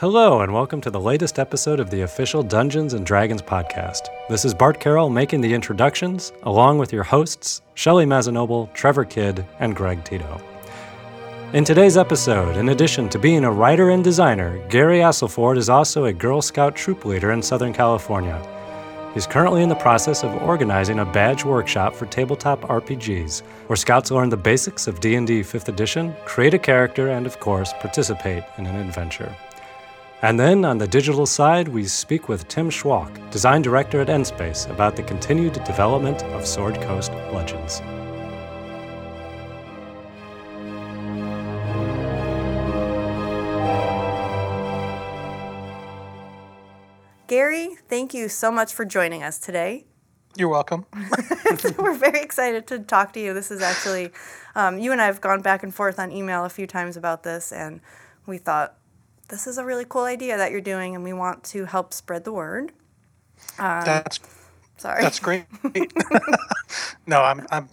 Hello, and welcome to the latest episode of the official Dungeons and Dragons podcast. This is Bart Carroll making the introductions, along with your hosts, Shelly Mazzanoble, Trevor Kidd, and Greg Tito. In today's episode, in addition to being a writer and designer, Gary Astleford is also a Girl Scout troop leader in Southern California. He's currently in the process of organizing a badge workshop for tabletop RPGs, where scouts learn the basics of D&D 5th edition, create a character, and of course, participate in an adventure. And then on the digital side, we speak with Tim Schwalk, design director at n-Space, about the continued development of Sword Coast Legends. Gary, thank you so much for joining us today. You're welcome. We're very excited to talk to you. This is actually, um, you and I have gone back and forth on email a few times about this, and we thought this is a really cool idea that you're doing, and we want to help spread the word. Um, that's Sorry. that's great. no, I'm I'm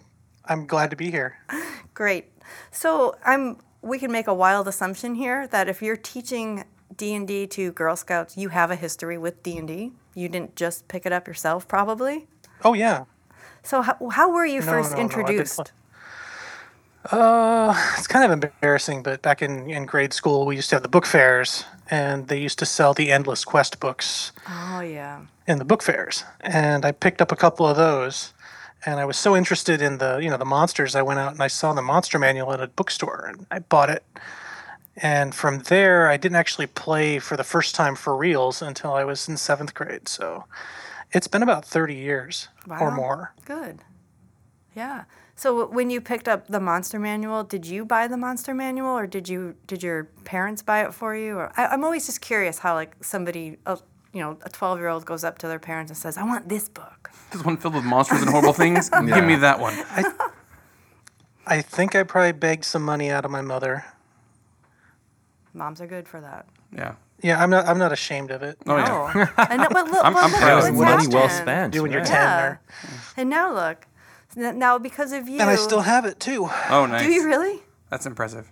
I'm glad to be here. Great. So I'm. We can make a wild assumption here that if you're teaching D and D to Girl Scouts, you have a history with D and D. You didn't just pick it up yourself, probably. Oh yeah. So how, how were you No, first no, no, introduced? pl- Uh, it's kind of embarrassing, but back in, in grade school, we used to have the book fairs, and they used to sell the Endless Quest books oh yeah. in the book fairs. And I picked up a couple of those, and I was so interested in the you know the monsters. I went out and I saw the monster manual at a bookstore, and I bought it. And from there, I didn't actually play for the first time for reals until I was in seventh grade. So it's been about 30 years or more. Good. Yeah. So when you picked up the monster manual, did you buy the monster manual, or did you did your parents buy it for you? Or I, I'm always just curious how like somebody, uh, you know, a 12 year old goes up to their parents and says, "I want this book." This one filled with monsters and horrible things. Give me that one. I think I probably begged some money out of my mother. Moms are good for that. Yeah. Yeah, I'm not. I'm not ashamed of it. Oh yeah. Oh. and, but look, I'm- well, I'm look proud. what's That money well spent. Doing your right. ten Yeah. there, And now look, n- now because of you, and I still have it too. Oh nice. do you really? That's impressive.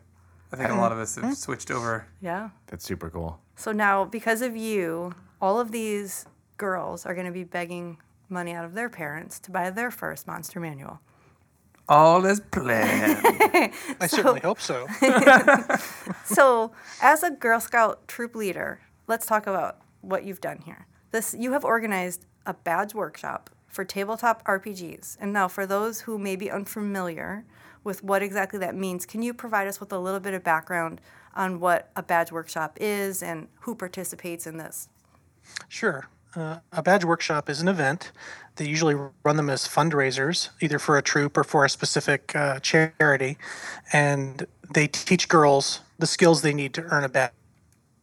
I think a lot of us have hmm? switched over. Yeah. That's super cool. So now, because of you, all of these girls are going to be begging money out of their parents to buy their first monster manual. All is planned. I certainly hope so. So, as a Girl Scout troop leader, let's talk about what you've done here. This you have organized a badge workshop for tabletop RPGs. And now, for those who may be unfamiliar with what exactly that means, can you provide us with a little bit of background on what a badge workshop is and who participates in this? Sure. Uh, a badge workshop is an event. They usually run them as fundraisers, either for a troop or for a specific uh, charity. And they teach girls the skills they need to earn a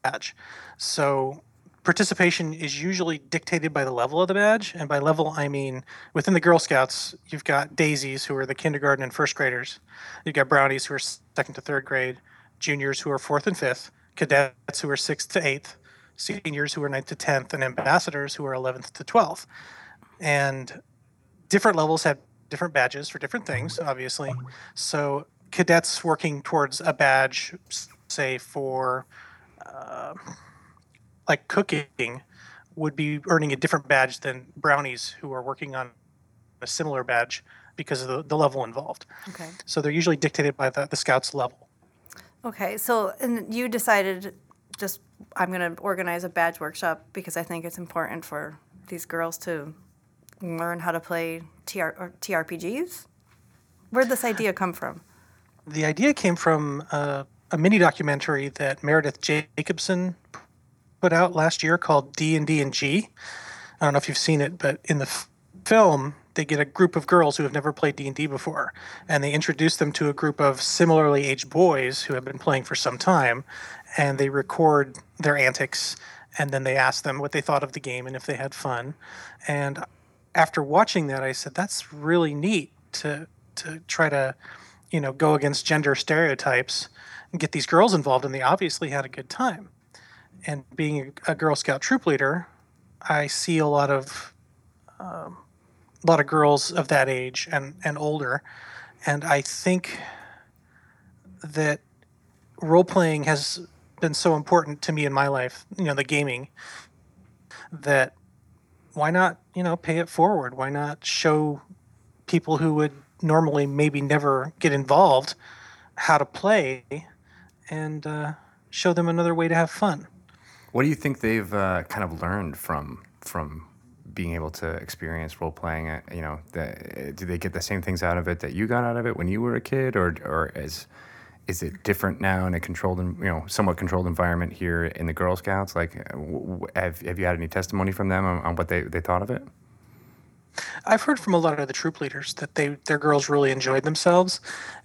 badge. So participation is usually dictated by the level of the badge. And by level, I mean within the Girl Scouts, you've got daisies who are the kindergarten and first graders. You've got brownies who are second to third grade, juniors who are fourth and fifth, cadets who are sixth to eighth, seniors who are ninth to 10th, and ambassadors who are 11th to 12th. And different levels have different badges for different things, obviously. So cadets working towards a badge, say for uh, like cooking, would be earning a different badge than brownies who are working on a similar badge because of the, the level involved. Okay. So they're usually dictated by the, the scouts level. Okay, so and you decided just I'm going to organize a badge workshop because I think it's important for these girls to learn how to play TR, or TRPGs. Where'd this idea come from? the idea came from uh, a mini documentary that Meredith Jacobson put out last year called D and D and G. I don't know if you've seen it, but in the f- film, they get a group of girls who have never played D and D before, and they introduce them to a group of similarly aged boys who have been playing for some time, and they record their antics, and then they ask them what they thought of the game and if they had fun. And after watching that, I said, "That's really neat to to try to." you know, go against gender stereotypes and get these girls involved, and they obviously had a good time. And being a, Girl Scout troop leader, I see a lot of um, a lot of girls of that age and and older, and I think that role playing has been so important to me in my life, you know, the gaming, that why not, you know, pay it forward? Why not show people who would normally maybe never get involved how to play and uh, show them another way to have fun? What do you think they've uh, kind of learned from from being able to experience role playing? Uh, you know, the, do they get the same things out of it that you got out of it when you were a kid, or or is is it different now in a controlled, en- you know, somewhat controlled environment here in the Girl Scouts? Like, uh, have have you had any testimony from them on, on what they, they thought of it? I've heard from a lot of the troop leaders that they their girls really enjoyed themselves,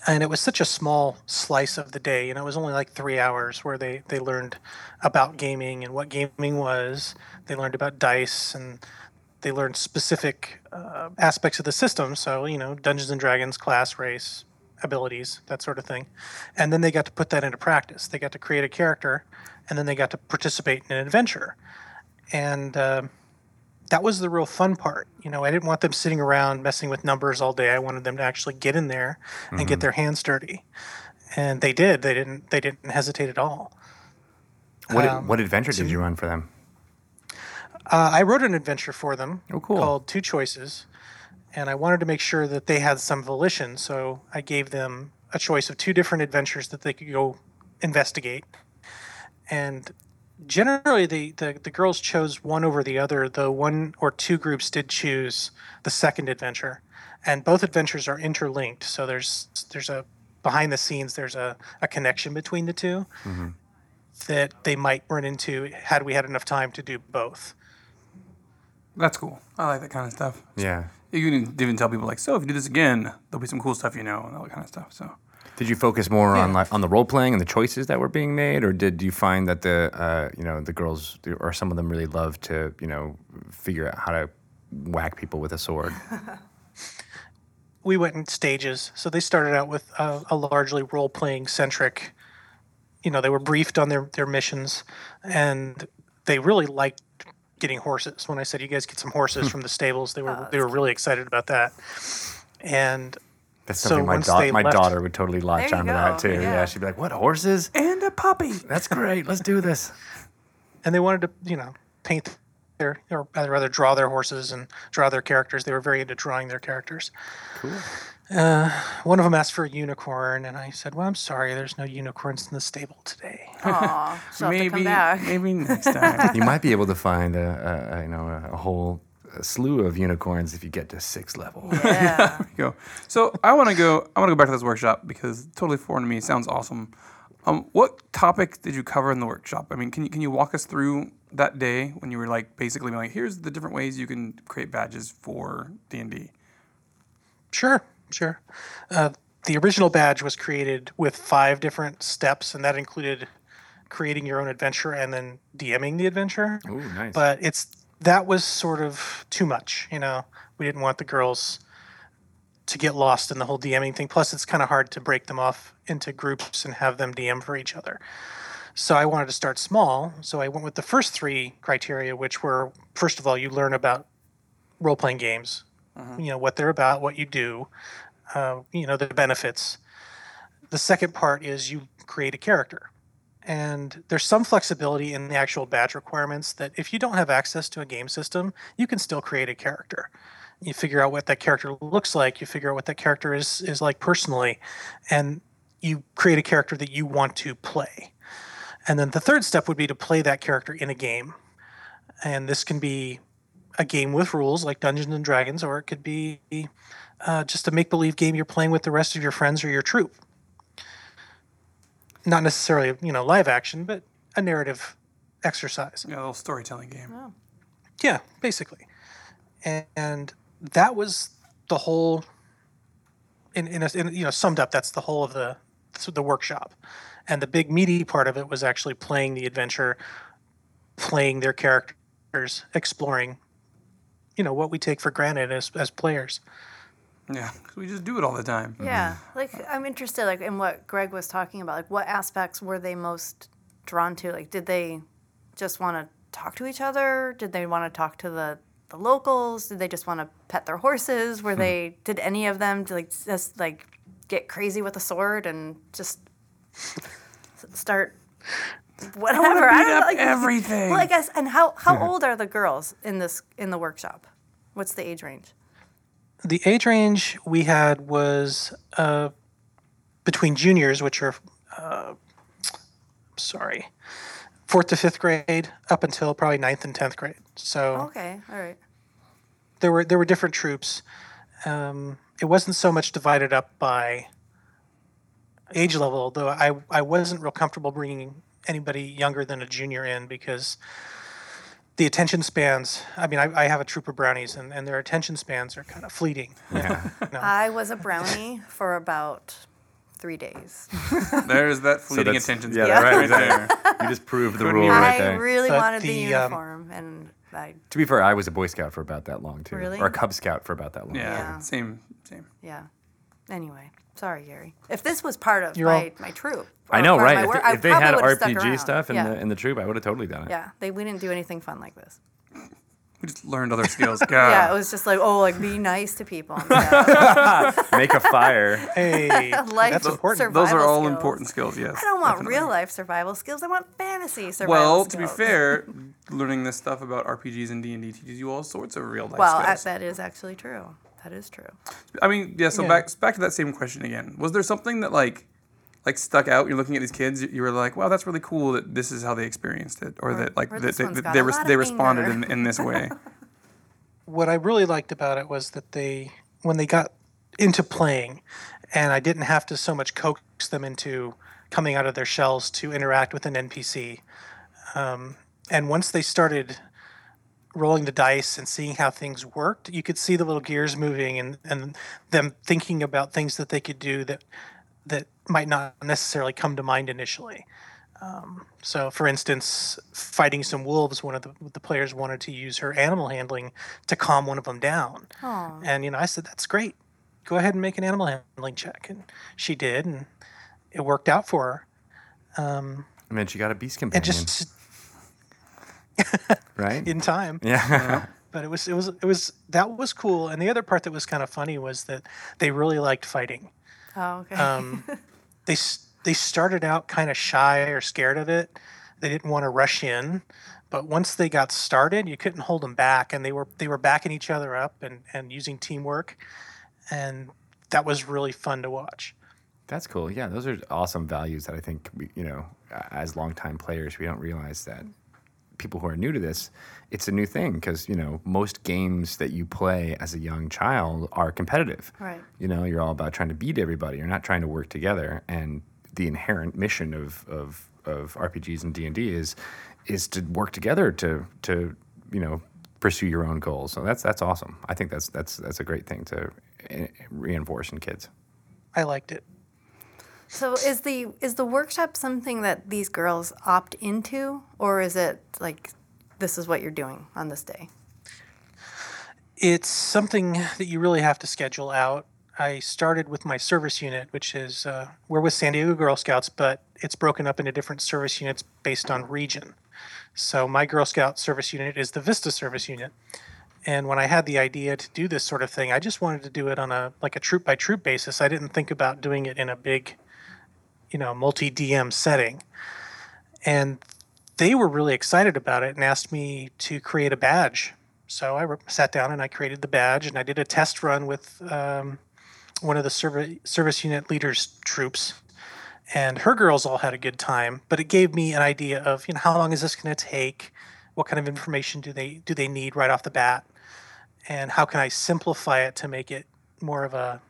and it was such a small slice of the day. You know, it was only like three hours where they they learned about gaming and what gaming was. They learned about dice and they learned specific uh, aspects of the system. So you know, Dungeons and Dragons, class, race, abilities, that sort of thing, and then they got to put that into practice. They got to create a character, and then they got to participate in an adventure, and. Uh, that was the real fun part. You know, I didn't want them sitting around messing with numbers all day. I wanted them to actually get in there and get their hands dirty. And they did. They didn't they didn't hesitate at all. What Um, what adventure did you run for them? Uh, I wrote an adventure for them Oh, cool. called Two Choices. And I wanted to make sure that they had some volition. So I gave them a choice of two different adventures that they could go investigate. And generally, the, the, the girls chose one over the other, though one or two groups did choose the second adventure. And both adventures are interlinked. So there's there's a behind the scenes, there's a, a connection between the 2 mm-hmm. that they might run into had we had enough time to do both. That's cool. I like that kind of stuff. Yeah. You can even tell people like, so if you do this again, there'll be some cool stuff you know and all that kind of stuff. So Did you focus more on like on the role playing and the choices that were being made, or did you find that the uh, you know the girls or some of them really loved to you know figure out how to whack people with a sword? we went in stages. So they started out with a, a largely role playing centric. You know, they were briefed on their their missions, and they really liked getting horses. When I said you guys get some horses from the stables, they were they were really excited about that. And That's So something my da- my left- daughter would totally latch There you onto that too. Yeah. yeah. she'd be like, "What horses? and a puppy. That's great. Let's do this." and they wanted to you know paint their or rather draw their horses and draw their characters. They were very into drawing their characters. Cool. Uh, one of them asked for a unicorn, and I said, "Well, I'm sorry, there's no unicorns in the stable today." Aw, she'll to come maybe back. maybe next time. You might be able to find a, a, a you know a, a slew of unicorns if you get to sixth level. Yeah. go. So I want to go. I want to go back to this workshop because totally foreign to me. It sounds awesome. Um, what topic did you cover in the workshop? I mean, can you can you walk us through that day when you were like basically being like, here's the different ways you can create badges for D and D. Sure, sure. Uh, the original badge was created with five different steps, and that included creating your own adventure and then DMing the adventure. Ooh, nice. But it's that was sort of too much. You know, we didn't want the girls to get lost in the whole DMing thing. Plus, it's kind of hard to break them off into groups and have them DM for each other. So I wanted to start small. So I went with the first three criteria, which were first of all, you learn about role playing games, you know, what they're about, what you do, uh, you know, the benefits. The second part is you create a character. And there's some flexibility in the actual badge requirements that if you don't have access to a game system, you can still create a character. You figure out what that character looks like, you figure out what that character is is like personally, and you create a character that you want to play. And then the third step would be to play that character in a game. And this can be a game with rules like Dungeons and Dragons, or it could be uh, just a make believe game you're playing with the rest of your friends or your troop. Not necessarily, you know, live action, but a narrative exercise. Yeah, a little storytelling game. Oh. Yeah, basically. And, and that was the whole. In, in, a, in you know summed up, that's the whole of the the workshop, and the big meaty part of it was actually playing the adventure, playing their characters, exploring. You know what we take for granted as as players. Yeah, 'cause we just do it all the time. Yeah, mm-hmm. like I'm interested, like in what Greg was talking about. Like, what aspects were they most drawn to? Like, did they just want to talk to each other? Did they want to talk to the the locals? Did they just want to pet their horses? Were hmm. they? Did any of them like just like get crazy with a sword and just start whatever. I, beat don't know, like, everything. Well, I guess. And how how old are the girls in this in the workshop? What's the age range? The age range we had was uh, between juniors, which are, uh, sorry, fourth to fifth grade, up until probably ninth and tenth grade. So Okay, all right. there were there were different troops. Um, it wasn't so much divided up by age level, though. I I wasn't real comfortable bringing anybody younger than a junior in because the attention spans. I mean, I, I have a troop of brownies, and, and their attention spans are kind of fleeting. Yeah. I was a brownie for about three days. There's that fleeting that's- attention yeah, span right, right there. you just proved the Couldn't rule even- right I really But wanted the, the, um, uniform, and I to be fair, I was a Boy Scout for about that long too, Really? or a Cub Scout for about that long. Yeah, Yeah. same, same. yeah. Anyway, sorry, Gary. If this was part of You're my, all- my troop, I know, part of right? If, work, they- I if they probably had would've stuck RPG around. stuff in yeah. the in the troop, I would have totally done it. yeah, they we didn't do anything fun like this. We just learned other skills. God. yeah, it was just like, oh, like be nice to people. and stuff. Make a fire. Hey, Life that's important. Those are all skills. important skills. Yes. I don't want definitely. real life survival skills. I want fantasy survival Well, skills. to be fair, learning this stuff about RPGs and D and D teaches you all sorts of real life well, skills. that is actually true. That is true. I mean, yeah. So Yeah. back back to that same question again. Was there something that like like stuck out? You're looking at these kids. You were like, wow, that's really cool that this is how they experienced it, or, that like or that this they, one's that got they, a res- they responded in, in this way. what I really liked about it was that they, when they got into playing, and I didn't have to so much coax them into coming out of their shells to interact with an NPC. Um, and once they started rolling the dice and seeing how things worked, you could see the little gears moving and, and them thinking about things that they could do that that might not necessarily come to mind initially. Um, so, for instance, fighting some wolves, one of the, the players wanted to use her animal handling to calm one of them down. Oh, And, you know, I said, that's great. Go ahead and make an animal handling check. And she did, and it worked out for her. And then she got a beast And companion, just right? in time. yeah. But it was, it was, it was, that was cool. And the other part that was kind of funny was that they really liked fighting. oh okay. Um, they they started out kind of shy or scared of it. They didn't want to rush in, but once they got started, you couldn't hold them back, and they were they were backing each other up and and using teamwork, and that was really fun to watch. That's cool. Yeah, those are awesome values that I think we, you know, a- as longtime players, we don't realize that people who are new to this, it's a new thing because you know most games that you play as a young child are competitive. Right. You know, you're all about trying to beat everybody. You're not trying to work together. And the inherent mission of of, of RPGs and D and D is is to work together to to you know pursue your own goals. So that's that's awesome. I think that's that's that's a great thing to eh, reinforce in kids. I liked it. So is the is the workshop something that these girls opt into, or is it like this is what you're doing on this day? It's something that you really have to schedule out. I started with my service unit, which is uh, we're with San Diego Girl Scouts, but it's broken up into different service units based on region. So my Girl Scout service unit is the Vista service unit. And when I had the idea to do this sort of thing, I just wanted to do it on a like a troop by troop basis. I didn't think about doing it in a big, you know, multi DM setting. And they were really excited about it and asked me to create a badge. So I re- sat down and I created the badge and I did a test run with um, one of the service service unit leaders' troops, and her girls all had a good time. But it gave me an idea of you know how long is this going to take, what kind of information do they do they need right off the bat, and how can I simplify it to make it more of a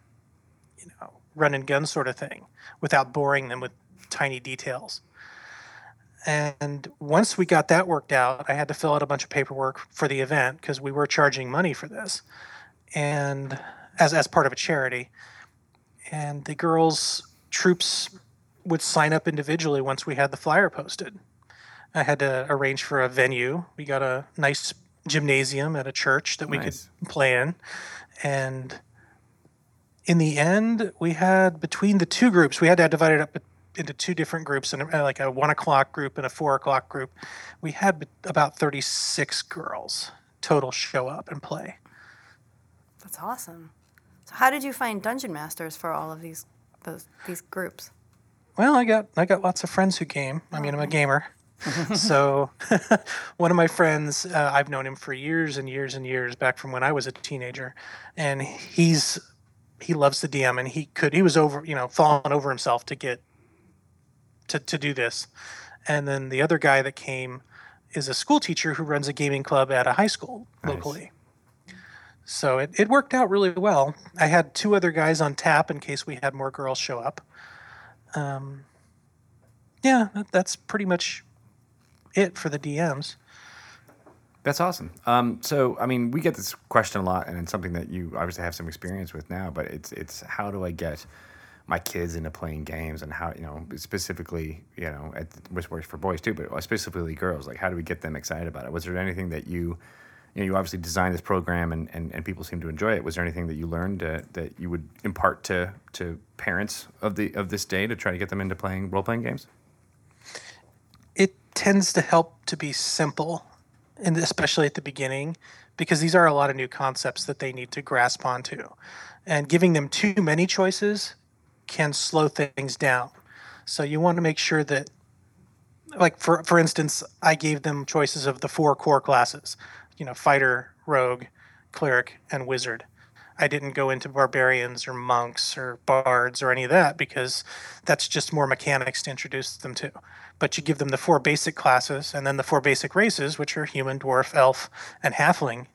you know run and gun sort of thing without boring them with tiny details. And once we got that worked out, I had to fill out a bunch of paperwork for the event because we were charging money for this, and as as part of a charity. And the girls troops would sign up individually once we had the flyer posted. I had to arrange for a venue. We got a nice gymnasium at a church that we Nice. could play in, and in the end, we had between the two groups, we had to divide it up into two different groups, and uh, like a one o'clock group and a four o'clock group. We had about thirty six girls total show up and play. That's awesome. So how did you find dungeon masters for all of these those these groups? Well, I got I got lots of friends who game. I mean, I'm a gamer, so, one of my friends, uh, I've known him for years and years and years back from when I was a teenager, and he's he loves the DM, and he could he was over you know falling over himself to get to to do this, and then the other guy that came is a school teacher who runs a gaming club at a high school Nice. locally. So it, it worked out really well. I had two other guys on tap in case we had more girls show up. Um, yeah, that, that's pretty much it for the DMs. That's awesome. Um, so, I mean, we get this question a lot, and it's something that you obviously have some experience with now. But it's it's how do I get my kids into playing games, and how you know specifically, you know, at, which works for boys too, but specifically girls. Like, how do we get them excited about it? Was there anything that you, you know, you obviously designed this program, and, and, and people seem to enjoy it. Was there anything that you learned uh, that you would impart to to parents of the of this day to try to get them into playing role playing games? It tends to help to be simple, and especially at the beginning, because these are a lot of new concepts that they need to grasp onto. And giving them too many choices can slow things down. So you want to make sure that like for for instance, I gave them choices of the four core classes, you know, fighter, rogue, cleric, and wizard. I didn't go into barbarians or monks or bards or any of that because that's just more mechanics to introduce them to. But you give them the four basic classes and then the four basic races, which are human, dwarf, elf, and halfling,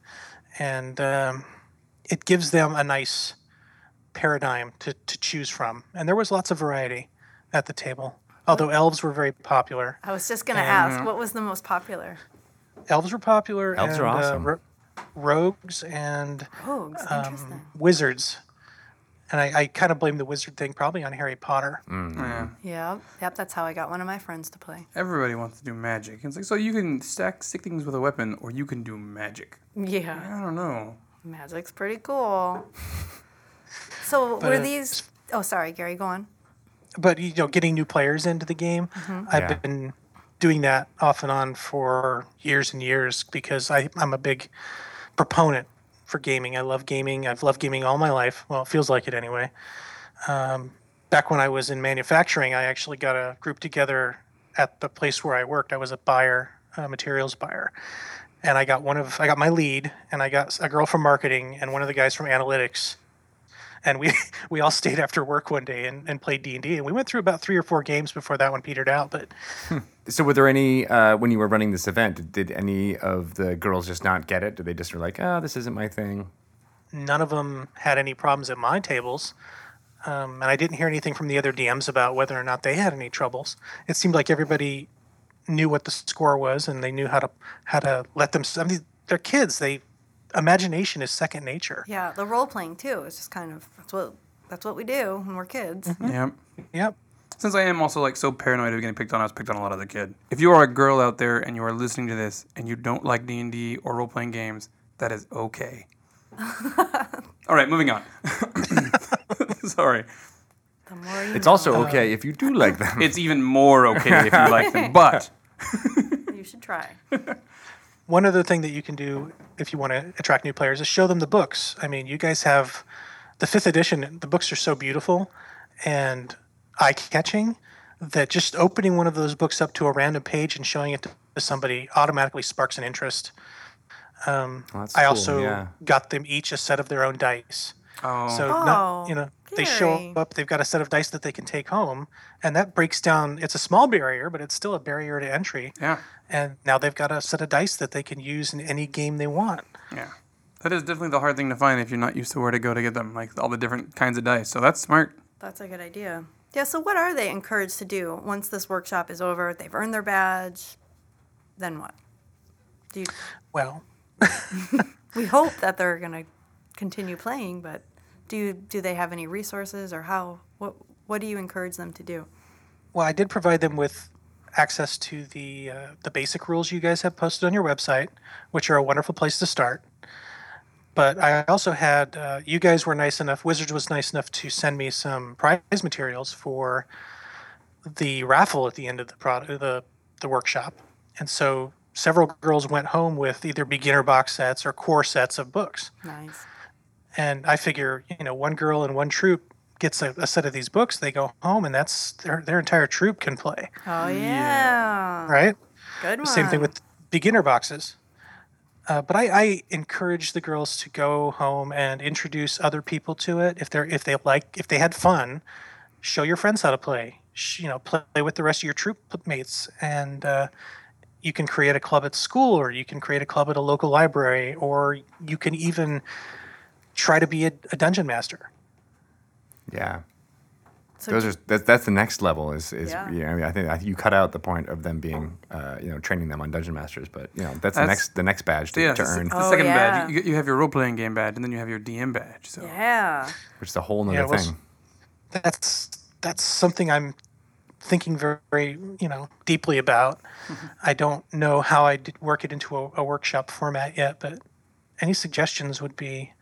and um, it gives them a nice paradigm to, to choose from. And there was lots of variety at the table. Although elves were very popular. I was just gonna ask, what was the most popular? Elves were popular. Elves and, are awesome. Uh, ro- rogues and Rogues. um, wizards. And I, I kind of blame the wizard thing probably on Harry Potter. Yeah. Yep. Yep. That's how I got one of my friends to play. Everybody wants to do magic. It's like so you can stack stick things with a weapon, or you can do magic. Yeah. I don't know. Magic's pretty cool. So were uh, these? Oh, sorry, Gary. Go on. But you know, getting new players into the game, I've Yeah. been doing that off and on for years and years because I, I'm a big proponent for gaming. I love gaming. I've loved gaming all my life. Well, it feels like it anyway. Um, back when I was in manufacturing, I actually got a group together at the place where I worked. I was a buyer, a materials buyer, and I got one of I got my lead, and I got a girl from marketing and one of the guys from analytics, and we we all stayed after work one day and, and played D and D, and we went through about three or four games before that one petered out. But So, were there any uh, when you were running this event? Did, did any of the girls just not get it? Did they just were like, "Oh, this isn't my thing"? none of them had any problems at my tables. Um, and I didn't hear anything from the other DMs about whether or not they had any troubles. It seemed like everybody knew what the score was and they knew how to how to let them. I mean, they're kids. They imagination is second nature. Yeah, the role playing too. It's just kind of that's what that's what we do when we're kids. Mm-hmm. Yeah. Yep. Since I am also like so paranoid of getting picked on, I was picked on a lot as a kid. If you are a girl out there and you are listening to this and you don't like D and D or role playing games, that is okay. All right, moving on. Sorry, The more you It's know, also okay if you do like them. it's even more okay if you like them, but you should try. One other thing that you can do if you want to attract new players is show them the books. I mean, you guys have the fifth edition. The books are so beautiful and eye catching that just opening one of those books up to a random page and showing it to somebody automatically sparks an interest. Um, well, I cool, also yeah. got them each a set of their own dice. Um, oh, So not, you know, they show Gary. up, they've got a set of dice that they can take home, and that breaks down it's a small barrier, but it's still a barrier to entry. yeah, And now they've got a set of dice that they can use in any game they want. yeah. That is definitely the hard thing to find if you're not used to where to go to get them, like all the different kinds of dice. So that's smart. That's a good idea. Yeah. So what are they encouraged to do once this workshop is over? They've earned their badge. Then what? Do you, Well, we hope that they're gonna continue playing, but do you, do they have any resources or how? What what do you encourage them to do? Well, I did provide them with access to the uh, the basic rules you guys have posted on your website, which are a wonderful place to start. But I also had uh, you guys were nice enough. Wizards was nice enough to send me some prize materials for the raffle at the end of the product, the the workshop, and so several girls went home with either beginner box sets or core sets of books. Nice. And I figure, you know, one girl and one troop gets a, a set of these books, they go home, and that's their their entire troop can play Oh yeah. right? Good one. Same thing with beginner boxes. Uh, but I, I encourage the girls to go home and introduce other people to it. If they're if they like if they had fun, show your friends how to play. Sh- You know, play with the rest of your troop mates, and uh, you can create a club at school, or you can create a club at a local library, or you can even try to be a, a dungeon master. Yeah. So Those are that's, that's the next level is is Yeah. you know, I mean I think I, you cut out the point of them being uh, you know training them on dungeon masters but you know that's, the next the next badge to, yeah, to it's the- earn the Oh, second yeah. badge. You, you have your role playing game badge, and then you have your DM badge. So yeah. which is a whole nother Yeah, well, thing. that's that's something I'm thinking very, very you know deeply about. I don't know how I did work it into a, a workshop format yet, but any suggestions would be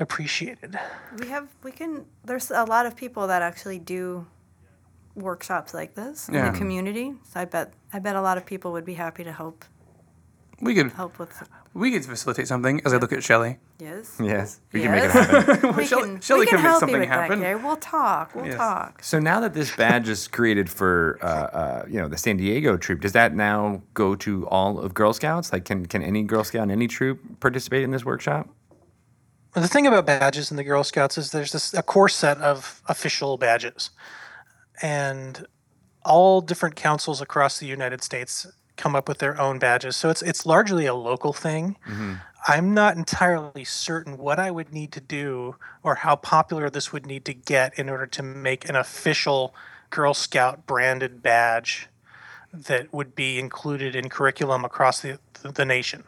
appreciated. We have we can there's a lot of people that actually do workshops like this in Yeah. the community. So I bet I bet a lot of people would be happy to help we could help with we could facilitate something. As I look at Shelly, yes. Yes, we can make it Yes. happen. We Shelly- can, Shelly we can, can make help something you with happen. That, Gary. We'll talk. We'll Yes. talk. So now that this badge is created for uh, uh, you know the San Diego troop, does that now go to all of Girl Scouts? Like, can can any Girl Scout in any troop participate in this workshop? The thing about badges in the Girl Scouts is there's this a core set of official badges, and all different councils across the United States come up with their own badges. So it's it's largely a local thing. Mm-hmm. I'm not entirely certain what I would need to do or how popular this would need to get in order to make an official Girl Scout branded badge that would be included in curriculum across the the nation.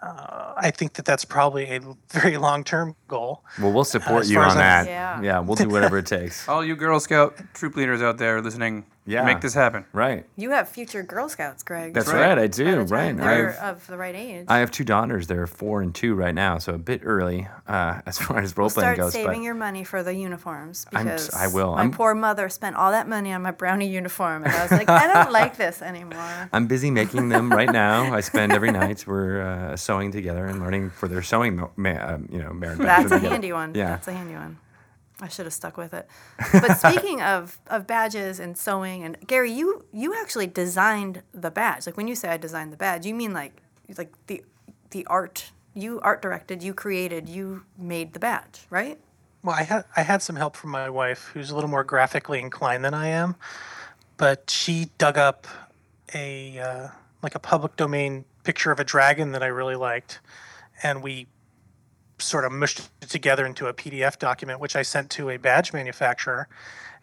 Uh, I think that that's probably a very long term goal. Well, we'll support as you on I'm- that. Yeah. we'll do whatever it takes. all you Girl Scout troop leaders out there listening, Yeah. make this happen. Right. You have future Girl Scouts, Greg. That's right. right. I do. the Right. time I They're have, of the right age. I have two daughters. They're four and two right now, so a bit early uh, as far as role playing goes. Start saving but your money for the uniforms I'm because s- I will. My I'm- poor mother spent all that money on my brownie uniform, and I was like, I don't like this anymore. I'm busy making them right now. I spend every night we're uh, sewing together and learning for their sewing, mo- ma- um, you know, merit badge That's a handy one. Yeah. That's a handy one. I should have stuck with it. But speaking of, of badges and sewing, and Gary, you you actually designed the badge. Like when you say I designed the badge, you mean like like the the art. You art directed. You created. You made the badge, right? Well, I had I had some help from my wife, who's a little more graphically inclined than I am, but she dug up a uh, like a public domain picture of a dragon that I really liked, and we sort of mushed it together into a PDF document, which I sent to a badge manufacturer,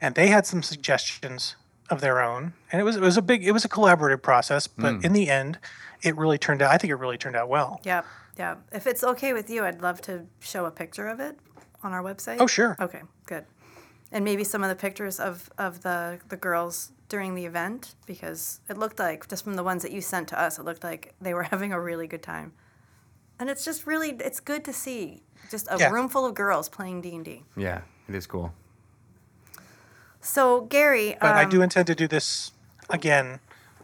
and they had some suggestions of their own, and it was it was a big it was a collaborative process, but hmm. in the end, it really turned out. I think it really turned out well. Yep. Yeah. If it's okay with you, I'd love to show a picture of it on our website. Oh, sure. Okay, good. And maybe some of the pictures of, of the, the girls during the event because it looked like, just from the ones that you sent to us, it looked like they were having a really good time. And it's just really, it's good to see just a Yeah. room full of girls playing D&D. Yeah, it is cool. So, Gary, But I um, do intend to do this again,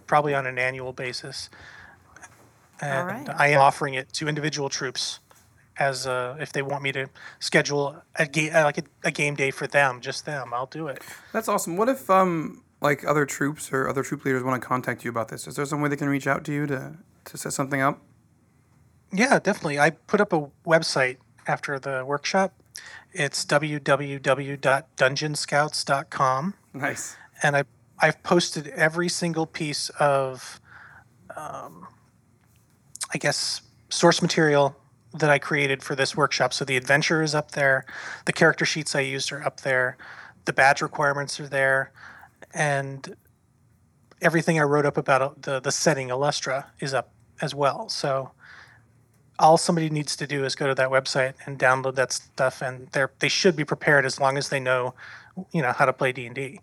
probably on an annual basis. And right. I am offering it to individual troops as uh, if they want me to schedule a ga- uh, like a, a game day for them, just them. I'll do it. That's awesome. What if um like other troops or other troop leaders want to contact you about this? Is there some way they can reach out to you to to set something up? Yeah, definitely. I put up a website after the workshop. It's www.dungeonscouts.com. Nice. and I I've posted every single piece of, um, I guess, source material that I created for this workshop. So the adventure is up there, the character sheets I used are up there, the badge requirements are there, and everything I wrote up about uh, the the setting Illustra is up as well. So all somebody needs to do is go to that website and download that stuff, and they are they should be prepared as long as they know, you know, how to play D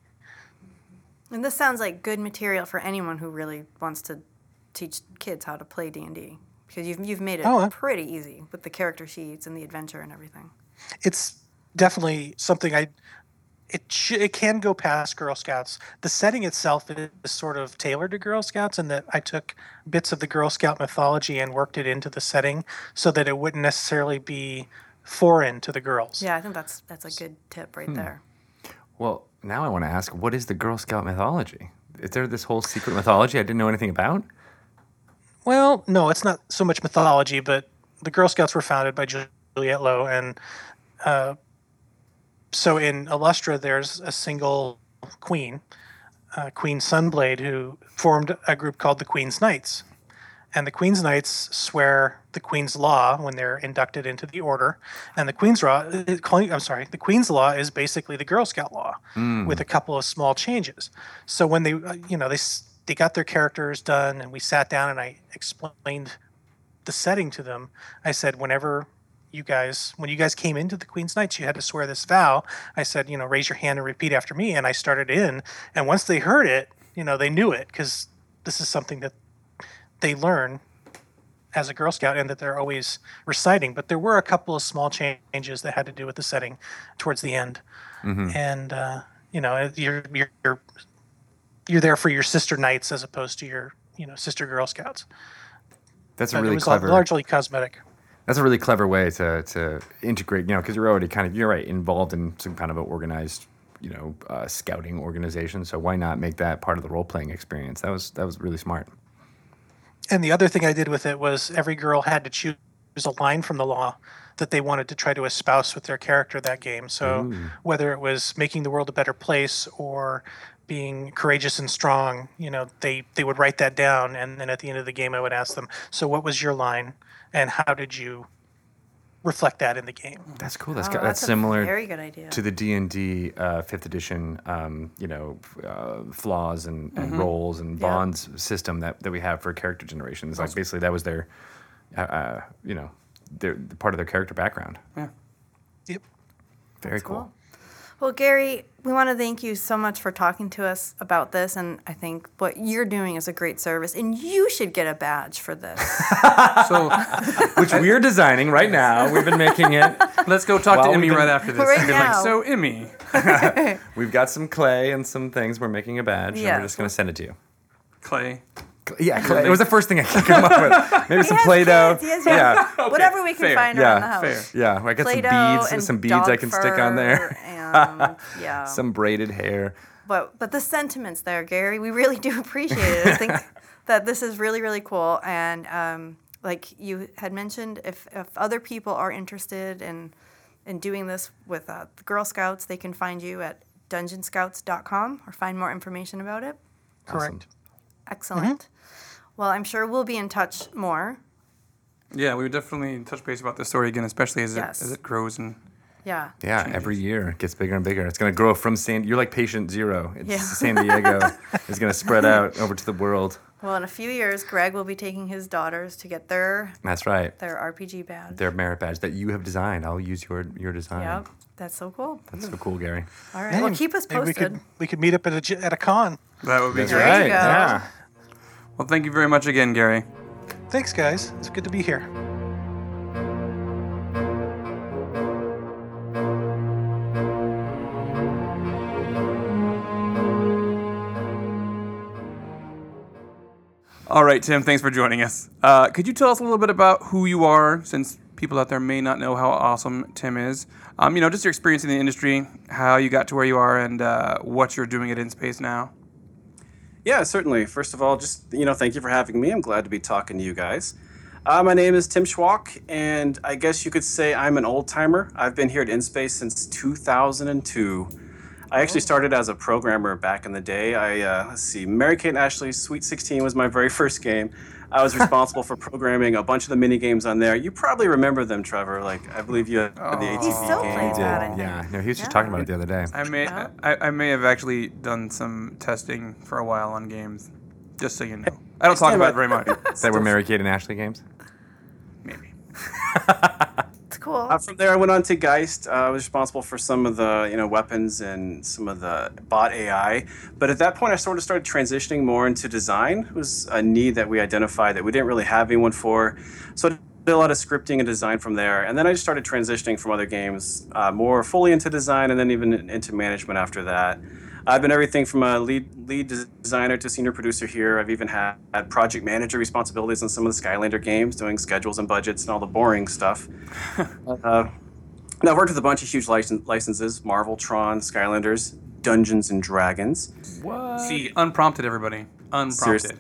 and this sounds like good material for anyone who really wants to teach kids how to play D&D because you've, you've made it Oh, pretty easy with the character sheets and the adventure and everything. it's definitely something I. It sh- it can go past Girl Scouts. The setting itself is sort of tailored to Girl Scouts, in that I took bits of the Girl Scout mythology and worked it into the setting so that it wouldn't necessarily be foreign to the girls. Yeah, I think that's that's a good tip Hmm. right there. Well, now I want to ask, what is the Girl Scout mythology? is there this whole secret mythology I didn't know anything about? Well, no, it's not so much mythology, but the Girl Scouts were founded by Juliette Low, and uh, so in Illustra, there's a single queen, uh, Queen Sunblade, who formed a group called the Queen's Knights. And the Queen's Knights swear the Queen's Law when they're inducted into the order. And the Queen's Law, I'm sorry, the Queen's Law is basically the Girl Scout Law with a couple of small changes. So when they, uh, you know, they they got their characters done, and we sat down and I explained the setting to them. I said, whenever you guys, when you guys came into the Queen's Knights, you had to swear this vow. I said, you know, raise your hand and repeat after me. And I started in, and once they heard it, you know, they knew it because this is something that they learn as a Girl Scout and that they're always reciting. But there were a couple of small changes that had to do with the setting towards the end. And, uh, you know, you're, you're, you're, you're there for your sister knights as opposed to your, you know, sister Girl Scouts. That's a But really clever. largely cosmetic. That's a really clever way to to integrate. You know, because you're already kind of you're right involved in some kind of an organized, you know, uh, scouting organization. So why not make that part of the role playing experience? That was that was really smart. And the other thing I did with it was every girl had to choose a line from the law that they wanted to try to espouse with their character that game. So whether it was making the world a better place or being courageous and strong, you know, they they would write that down and then at the end of the game I would ask them, "So what was your line and how did you reflect that in the game?" That's cool. That's Oh, got, that's, a similar Very good idea. to the D and D uh, fifth edition, um, you know, uh, flaws and, and roles and Yeah. bonds system that, that we have for character generations. It's like basically that was their, uh, uh, you know, their part of their character background. Yeah. Yep. Very cool. cool. Well, Gary, we want to thank you so much for talking to us about this. And I think what you're doing is a great service. And you should get a badge for this. So Which we're designing right now. We've been making it. let's go talk to Emmy been- right after this. Right and be now. like, so Emmy, We've got some clay and some things. We're making a badge. And Yeah. we're just going to send it to you. Clay. Yeah, clay. It was the first thing I could come up with. Maybe some Play-Doh. kids, he has- yeah. Whatever we can fair. find Yeah, around the house. fair. Yeah, I got some Play-Doh beads, and some beads I can stick on there. And, yeah. some braided hair. but but the sentiments there, Gary, we really do appreciate it. I think that this is really really cool, and um, like you had mentioned, if if other people are interested in in doing this with uh, the Girl Scouts, they can find you at dungeonscouts.com or find more information about it. Correct. Excellent. Well, I'm sure we'll be in touch more. Yeah, we would definitely touch base about this story again, especially as Yes. it as it grows and Yeah. Yeah, every year it gets bigger and bigger. It's going to grow from San. You're like patient zero. It's Yeah. San Diego is going to spread out over to the world. Well, in a few years, Greg will be taking his daughters to get their That's right. their RPG badge. Their merit badge that you have designed. I'll use your your design. Yep. That's so cool. That's so cool, Gary. All right. Well, keep us Maybe we could we could meet up at a j- at a con. that would be That's great. There you right. go. Yeah. Well, thank you very much again, Gary. Thanks, guys. It's good to be here. All right, Tim, thanks for joining us. Uh, could you tell us a little bit about who you are, since people out there may not know how awesome Tim is? Um, you know, just your experience in the industry, how you got to where you are, and uh, what you're doing at n-Space now. Yeah, certainly. First of all, just you know, thank you for having me. I'm glad to be talking to you guys. Uh, my name is Tim Schwalk, and I guess you could say I'm an old timer. I've been here at n-Space since 2002. I actually started as a programmer back in the day. I uh, let's see, Mary Kate and Ashley Sweet 16 was my very first game. I was responsible for programming a bunch of the mini games on there. You probably remember them, Trevor. Like I believe you had the ATV He still game. plays Did. that, I think. Yeah. No, he was just Yeah. talking about it the other day. I may, Yeah. I, I may have actually done some testing for a while on games, just so you know. I don't talk about it very much. That were Mary Kate and Ashley games. Maybe. Cool. Uh, from there, I went on to Geist. Uh, I was responsible for some of the you know weapons and some of the bot AI. But at that point, I sort of started transitioning more into design. It was a need that we identified that we didn't really have anyone for. So I did a lot of scripting and design from there. And then I just started transitioning from other games uh, more fully into design and then even into management after that. I've been everything from a lead lead designer to senior producer here. I've even had, had project manager responsibilities on some of the Skylander games, doing schedules and budgets and all the boring stuff. uh, now, I've worked with a bunch of huge licen- licenses Marvel, Tron, Skylanders. Dungeons and Dragons. What? See, unprompted, everybody. Unprompted. Seriously.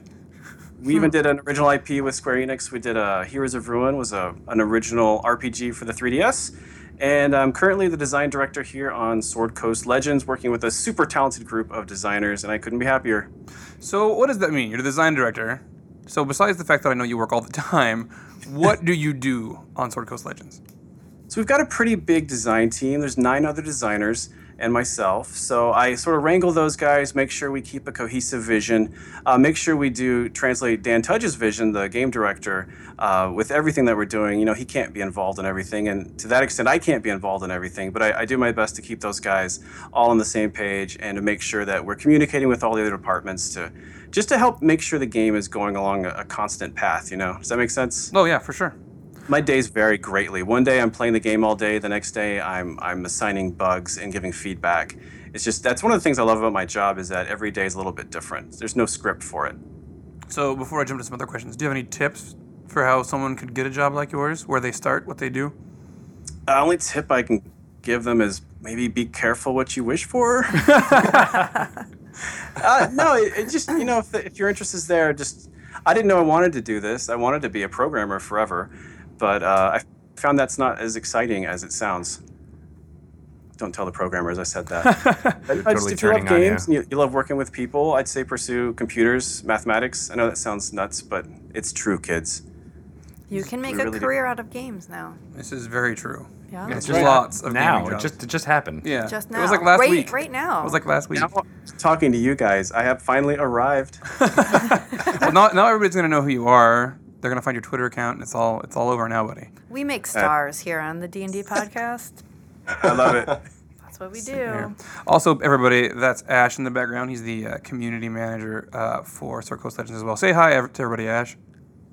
We even did an original IP with Square Enix. We did a Heroes of Ruin was a, an original RPG for the 3DS. And I'm currently the design director here on Sword Coast Legends, working with a super talented group of designers, and I couldn't be happier. So, what does that mean? You're the design director. So, besides the fact that I know you work all the time, what do you do on Sword Coast Legends? So we've got a pretty big design team. There's nine other designers and myself. So I sort of wrangle those guys, make sure we keep a cohesive vision, uh, make sure we do translate Dan Tudge's vision, the game director, uh, with everything that we're doing. You know, he can't be involved in everything, and to that extent, I can't be involved in everything. But I, I do my best to keep those guys all on the same page and to make sure that we're communicating with all the other departments to just to help make sure the game is going along a, a constant path. You know, does that make sense? Oh, yeah, for sure. My days vary greatly. One day I'm playing the game all day. The next day I'm I'm assigning bugs and giving feedback. It's just that's one of the things I love about my job is that every day is a little bit different. There's no script for it. So, before I jump to some other questions, do you have any tips for how someone could get a job like yours? Where they start, what they do? The only tip I can give them is maybe be careful what you wish for. uh, no, it, it just you know if, the, if your interest is there, just I didn't know I wanted to do this. I wanted to be a programmer forever, but uh, I found that's not as exciting as it sounds. Don't tell the programmers I said that. But, uh, just Totally if you love turning on you. and you, you love working with people, I'd say pursue computers, mathematics. I know that sounds nuts, but it's true, kids. You can make We a really do. career out of games now. This is very true. Yeah. There's just lots of now. gaming It just it just happened. yeah. Just It was like now. last Right- week. right now. It was like last week. Now, talking to you guys, I have finally arrived. well, not, not everybody's gonna know who you are. They're gonna find your Twitter account, and it's all it's all over now, buddy. We make stars here on the D and D podcast. I love it. That's what we Here. do. Also, everybody, that's Ash in the background. He's the uh, community manager uh, for Sword Coast Legends as well. Say hi ev- to everybody, Ash.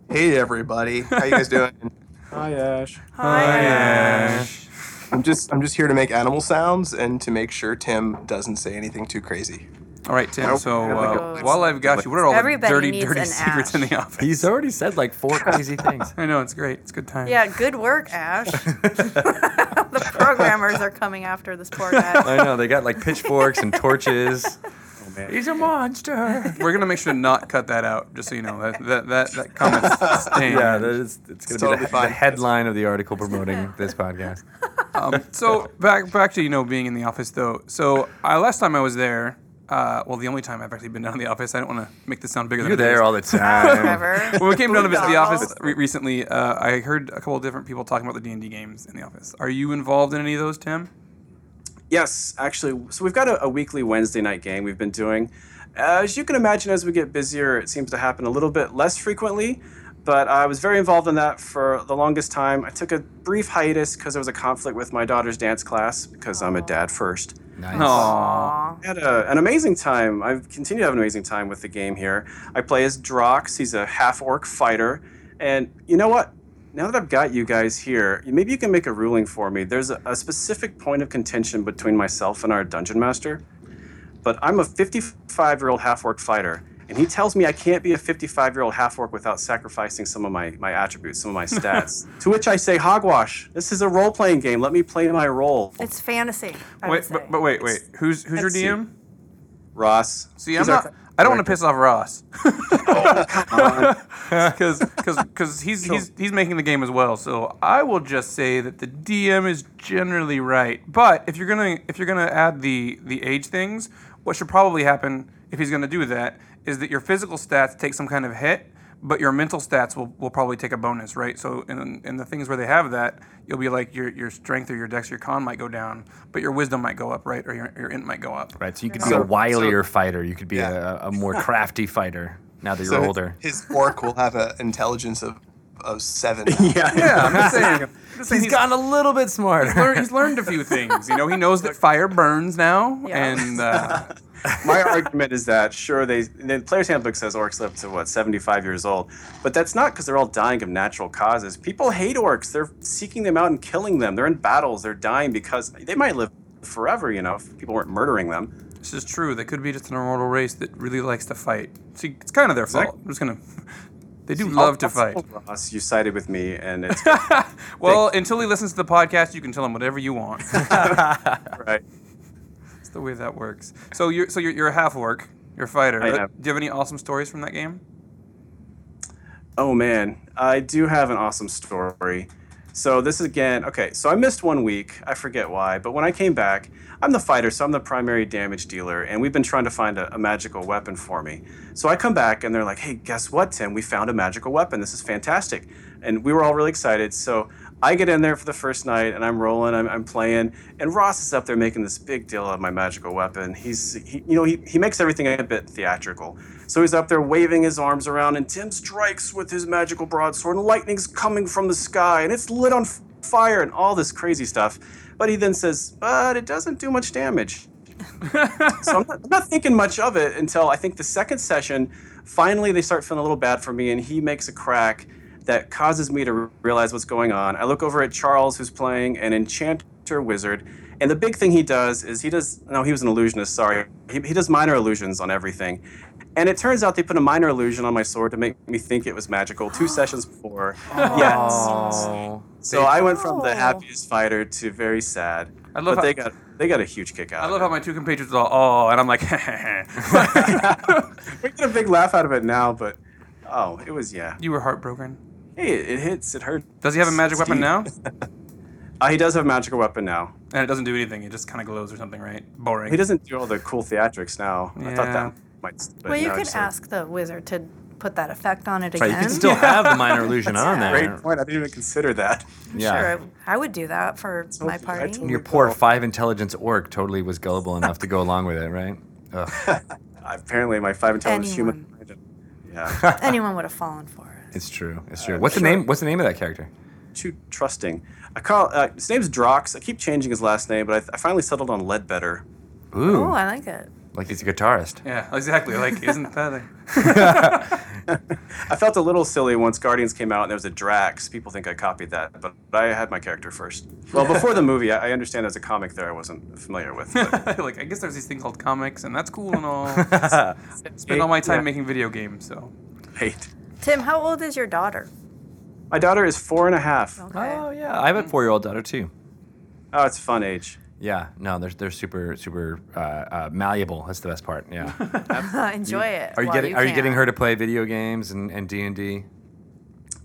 Hey everybody, how you guys doing? Hi, Ash. Hi, Ash. I'm just I'm just here to make animal sounds and to make sure Tim doesn't say anything too crazy. All right, Tim. Nope. So uh, a- while I've got you, what are all Everybody the dirty, needs dirty an secrets in the office? He's already said like four crazy things. I know it's great. It's good time. Yeah, good work, Ash. the programmers are coming after this poor guy. I know they got like pitchforks and torches. Oh man. He's a monster. We're gonna make sure to not cut that out, just so you know that that that, that comment's staying. Yeah, that is, it's going to be totally the, the headline of the article promoting this podcast. Um, so back back to you know being in the office though. So I, last time I was there, uh, well, the only time I've actually been down to the office. I don't want to make this sound bigger than it is. You're than it there is. all the time. Trevor. when we came down to visit the office re- recently, uh, I heard a couple of different people talking about the D and D games in the office. Are you involved in any of those, Tim? Yes, actually. So we've got a, a weekly Wednesday night game we've been doing. As you can imagine, as we get busier, it seems to happen a little bit less frequently. But I was very involved in that for the longest time. I took a brief hiatus because there was a conflict with my daughter's dance class because I'm a dad first. Nice. No. Aw. I had a, an amazing time. I've continued to have an amazing time with the game here. I play as Drox. He's a half orc fighter. And you know what? Now that I've got you guys here, maybe you can make a ruling for me. There's a, a specific point of contention between myself and our dungeon master. But I'm a 55 year old half orc fighter. And he tells me I can't be a 55 year old half orc without sacrificing some of my, my attributes, some of my stats. to which I say, Hogwash, this is a role playing game. Let me play my role. It's fantasy. I would Wait, say. but, but wait, wait. Who's who's your Let's see. DM? Ross. See, I'm not. I don't want to piss off Ross. Oh, because because he's he's he's making the game as well. So I will just say that the DM is generally right. But if you're gonna if you're gonna add the the age things, what should probably happen if he's gonna do that is that your physical stats take some kind of hit, but your mental stats will, will probably take a bonus, right? So in in the things where they have that, you'll be like your your strength or your dex, or your con might go down, but your wisdom might go up, right? Or your your int might go up. Right, so you could be So- a wilier fighter. You could be Yeah. a, a more crafty fighter now that you're So older. his orc will have an intelligence of of seven. Yeah. Yeah, I'm just saying. I'm just saying He's gotten a little bit smarter. learned, he's learned a few things. You know, he knows that fire burns now, Yeah. and uh, My argument is that sure they the player's handbook says orcs live to what 75 years old, but that's not because they're all dying of natural causes. People hate orcs. They're seeking them out and killing them. They're in battles. They're dying because they might live forever. You know, if people weren't murdering them. this is true. They could be just an immortal race that really likes to fight. See, it's kind of their fault. Exactly. I'm just gonna. They do oh, love to fight. Ross, you sided with me, and it's Well, until he listens to the podcast, you can tell him whatever you want. right. That's the way that works. So you're so you're, you're a half orc. You're a fighter. Do you have any awesome stories from that game? Oh man, I do have an awesome story. So this is again okay. So I missed one week. I forget why, but when I came back, I'm the fighter, so I'm the primary damage dealer, and we've been trying to find a, a magical weapon for me. So I come back, and they're like, "Hey, guess what, Tim? We found a magical weapon. This is fantastic!" And we were all really excited. So I get in there for the first night, and I'm rolling, I'm, I'm playing, and Ross is up there making this big deal of my magical weapon. He's, he, you know, he, he makes everything a bit theatrical. So he's up there waving his arms around, and Tim strikes with his magical broadsword, and lightning's coming from the sky, and it's lit on fire, and all this crazy stuff. But he then says, but it doesn't do much damage. so I'm not, I'm not thinking much of it until I think the second session, finally they start feeling a little bad for me, and he makes a crack that causes me to realize what's going on. I look over at Charles, who's playing an enchanter wizard, and the big thing he does is he does, no, he was an illusionist, sorry. He, he does minor illusions on everything. And it turns out they put a minor illusion on my sword to make me think it was magical two sessions before. Yes. Oh. So I went from Oh. the happiest fighter to very sad. I love but they got they got a huge kick out. I of love it. how my two compatriots are all, oh, and I'm like, we get a big laugh out of it now, but oh, it was yeah. you were heartbroken. Hey, it, it hits. It hurts. Does he have a magic weapon now? Uh, he does have a magical weapon now. And it doesn't do anything. It just kind of glows or something, right? Boring. He doesn't do all the cool theatrics now. Yeah. I thought that might. But well, you no, could it's like- ask the wizard to put that effect on it Right, again. you can still have the minor illusion on there. Great point. I didn't even consider that. Yeah. Sure, I would do that for my I party. totally- Your poor five intelligence orc totally was gullible enough to go along with it, right? Apparently, my five intelligence human. Yeah, Anyone would have fallen for it. it's true. It's true. What's the name? What's the name of that character? too trusting. I call uh, his name's Drox. I keep changing his last name, but I, I finally settled on Ledbetter. Ooh, Oh, I like it. Like he's a guitarist. yeah, exactly. Like, isn't that a... I felt a little silly once Guardians came out and there was a Drax. People think I copied that, but, but I had my character first. Well, before the movie, I, I understand there's a comic there I wasn't familiar with. but- like, I guess there's these things called comics, and that's cool and all. Spend all my time Yeah. making video games, so. Wait. Tim, how old is your daughter? My daughter is four and a half. Okay. Oh yeah, I have a mm. four-year-old daughter too. Oh, it's a fun age. Yeah, no, they're they're super super uh, uh, malleable. That's the best part. Yeah. Enjoy it. Are you while getting Are you getting her to play video games and and D and D?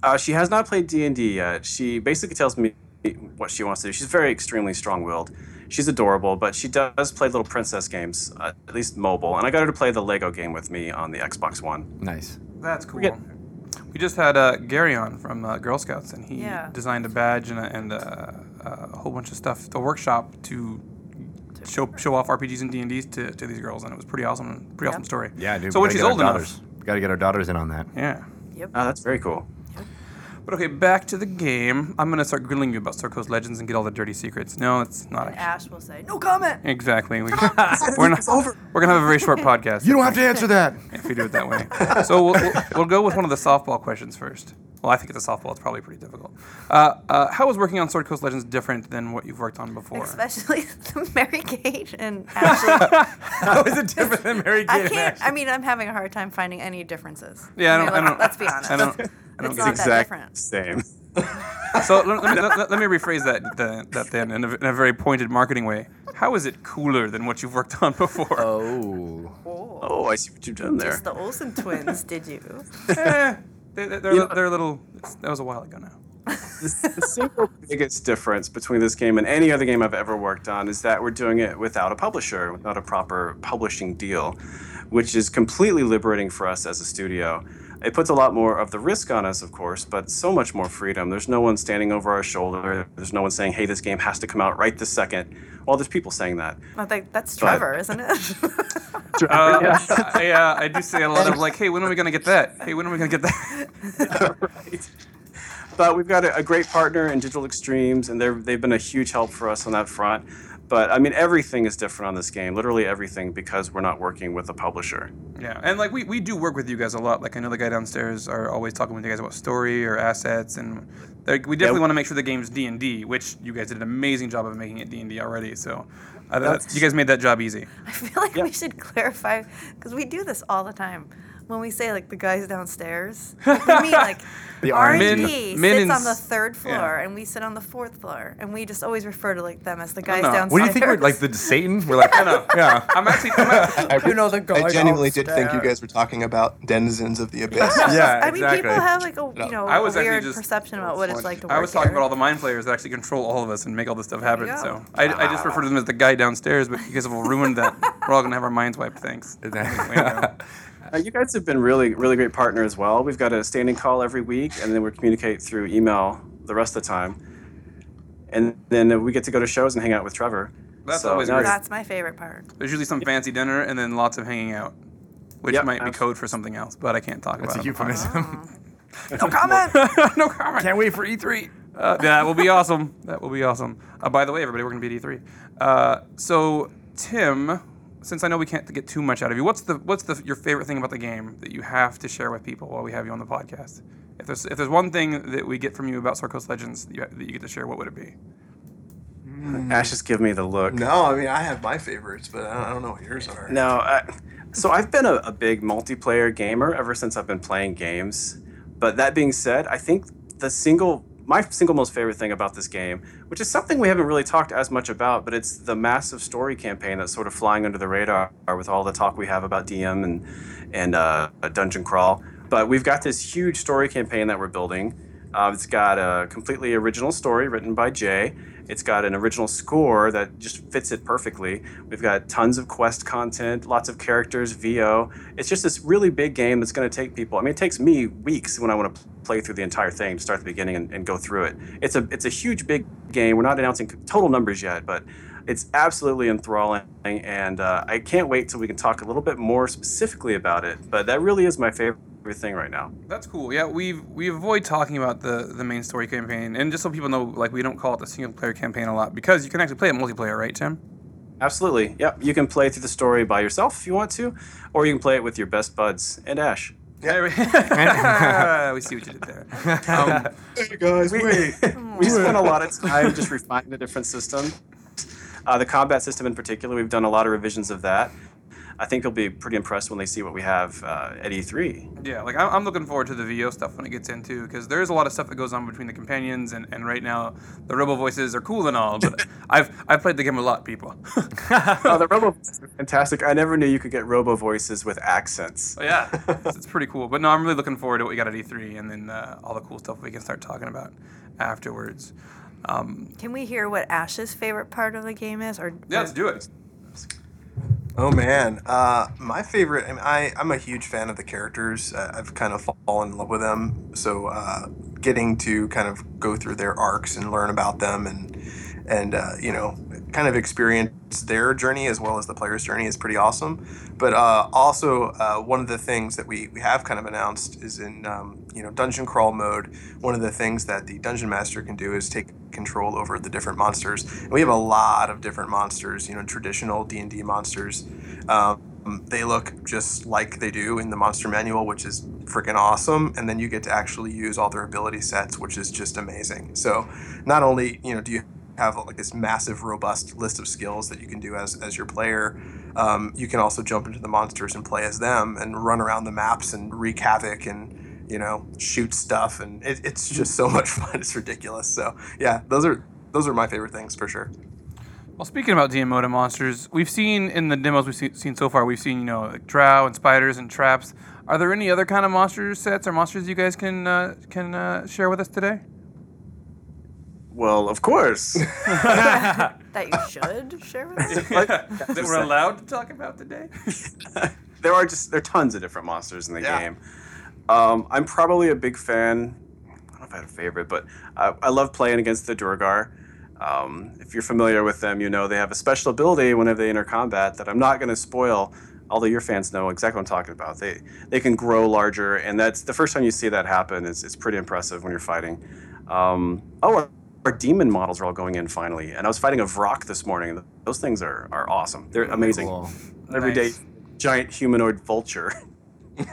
Uh, she has not played D and D yet. She basically tells me what she wants to do. She's very extremely strong-willed. She's adorable, but she does play little princess games, uh, at least mobile. And I got her to play the Lego game with me on the Xbox One. Nice. That's cool. get- We just had uh, Gary on from uh, Girl Scouts, and he Yeah. designed a badge and, a, and a, a whole bunch of stuff, a workshop to show show off RPGs and D and D's to, to these girls, and it was pretty awesome, pretty awesome story. Yeah, dude. So when she's get old enough, daughters. We got to get our daughters in on that. yeah. Oh, that's very cool. But okay, back to the game. I'm gonna start grilling you about Sword Coast Legends and get all the dirty secrets. No, it's not And actually. Ash will say, "No comment." Exactly. We, we're not. We're gonna have a very short podcast. You don't have to answer that. if we do it that way. So we'll, we'll, we'll go with one of the softball questions first. Well, I think it's a softball. It's probably pretty difficult. Uh, uh, how is working on Sword Coast Legends different than what you've worked on before? Especially the Mary Kate and Ashley. How is it different than Mary Cage? I and can't. Ashley? I mean, I'm having a hard time finding any differences. Yeah, I don't. I let's, don't let's be honest. I don't. I don't It's get not it. that different. same. So let, let me, let, let me rephrase that the, that then in a, in a very pointed marketing way. How is it cooler than what you've worked on before? Oh. Oh, oh I see what you've done there. It's the Olsen twins, did you? They, they're, they're, they're a little. That was a while ago now. the single biggest difference between this game and any other game I've ever worked on is that we're doing it without a publisher, without a proper publishing deal, which is completely liberating for us as a studio. It puts a lot more of the risk on us, of course, but so much more freedom. There's no one standing over our shoulder. There's no one saying, hey, this game has to come out right this second. Well, there's people saying that. I think that's Trevor, isn't it? Uh, I, uh, I do say a lot of like, hey, when are we gonna get that? Hey, when are we gonna get that? right. But we've got a, a great partner in Digital Extremes, and they've been a huge help for us on that front. But I mean, everything is different on this game, literally everything, because we're not working with a publisher. Yeah, and like we, we do work with you guys a lot. Like I know the guy downstairs are always talking with you guys about story or assets, and like, we definitely Yeah. want to make sure the game's D and D, which you guys did an amazing job of making it D and D already. So uh, that's, That's- you guys made that job easy. I feel like we should clarify because we do this all the time. When we say like the guys downstairs, we mean like The R R&D. and Min- D min sits and on the third floor, yeah. and we sit on the fourth floor, and we just always refer to like them as the guys downstairs. What do you think? We're like the Satan? We're like, know. yeah. I'm actually. I'm actually I, You know the guy I genuinely did think you guys were talking about denizens of the abyss. Yeah, I mean, exactly. people have like a you know I a was actually weird just- perception about what it's like to work I was talking here. about all the mind players that actually control all of us and make all this stuff happen. So I, I just refer to them as the guy downstairs, but you guys have ruined that. We're all gonna have our minds wiped. Thanks. Uh, you guys have been really, really great partner as well. We've got a standing call every week, and then we communicate through email the rest of the time. And then uh, we get to go to shows and hang out with Trevor. That's So always now great. That's my favorite part. There's usually some fancy dinner and then lots of hanging out, which Yep, might be code for something else, but I can't talk That's a about it. on the euphemism. No comment. no comment. Can't wait for E E3. Uh, that will be awesome. That will be awesome. Uh, by the way, everybody, we're going to be at E3. Uh, so, Tim, since I know we can't get too much out of you, what's the what's the your favorite thing about the game that you have to share with people while we have you on the podcast? If there's if there's one thing that we get from you about Sword Coast Legends that you, that you get to share, what would it be? Hmm. Ash just give me the look. No, I mean I have my favorites, but I don't, I don't know what yours are. No, I, so I've been a, a big multiplayer gamer ever since I've been playing games. But that being said, I think the single my single most favorite thing about this game, which is something we haven't really talked as much about, but it's the massive story campaign that's sort of flying under the radar with all the talk we have about DM and and uh, dungeon crawl. But we've got this huge story campaign that we're building. Uh, it's got a completely original story written by Jay. It's got an original score that just fits it perfectly. We've got tons of quest content, lots of characters, VO. It's just this really big game that's going to take people. I mean, it takes me weeks when I want to play through the entire thing to start at the beginning and, and go through it. It's a it's a huge big game. We're not announcing total numbers yet, but it's absolutely enthralling, and uh, I can't wait till we can talk a little bit more specifically about it. But that really is my favorite thing right now. That's cool. Yeah, we we avoid talking about the the main story campaign, and just so people know, like we don't call it the single player campaign a lot because you can actually play it multiplayer, right, Tim? Absolutely. Yep. You can play through the story by yourself if you want to, or you can play it with your best buds and Ash. Yeah. we, we see what you did there. Um, Hey guys, we, wait. we spent a lot of time just refining the different systems. Uh, the combat system in particular, we've done a lot of revisions of that. I think they'll be pretty impressed when they see what we have uh, at E3. Yeah, like I'm, I'm looking forward to the VO stuff when it gets into because there's a lot of stuff that goes on between the companions and, and right now the robo voices are cool and all, but I've I've played the game a lot, people. oh, the robo voices are fantastic. I never knew you could get robo voices with accents. So yeah, it's, it's pretty cool. But no, I'm really looking forward to what we got at E3 and then uh, all the cool stuff we can start talking about afterwards. Um, Can we hear what Ash's favorite part of the game is? Or yeah, let's do it. Oh man, uh, my favorite. I, mean, I I'm a huge fan of the characters. Uh, I've kind of fallen in love with them. So uh, getting to kind of go through their arcs and learn about them and and uh, you know kind of experience their journey as well as the player's journey is pretty awesome. But uh, also uh, one of the things that we, we have kind of announced is in um, you know dungeon crawl mode. One of the things that the dungeon master can do is take control over the different monsters. And we have a lot of different monsters. You know, traditional D and D monsters. Um, they look just like they do in the monster manual, which is freaking awesome. And then you get to actually use all their ability sets, which is just amazing. So not only you know do you have like this massive, robust list of skills that you can do as as your player. Um, you can also jump into the monsters and play as them and run around the maps and wreak havoc and you know shoot stuff and it, it's just so much fun. It's ridiculous. So yeah, those are those are my favorite things for sure. Well, speaking about and monsters, we've seen in the demos we've seen, seen so far, we've seen you know like drow and spiders and traps. Are there any other kind of monster sets or monsters you guys can uh, can uh, share with us today? Well, of course. that you should share with us? that we're allowed to talk about today? there are just there are tons of different monsters in the Yeah. game. Um, I'm probably a big fan. I don't know if I had a favorite, but I, I love playing against the Duergar. Um, if you're familiar with them, you know they have a special ability whenever they enter combat that I'm not going to spoil. Although your fans know exactly what I'm talking about. They they can grow larger, and that's the first time you see that happen. It's, it's pretty impressive when you're fighting. Um, oh, our, our demon models are all going in finally, and I was fighting a Vrock this morning. Those things are, are awesome. They're amazing. Cool. Everyday Nice. giant humanoid vulture.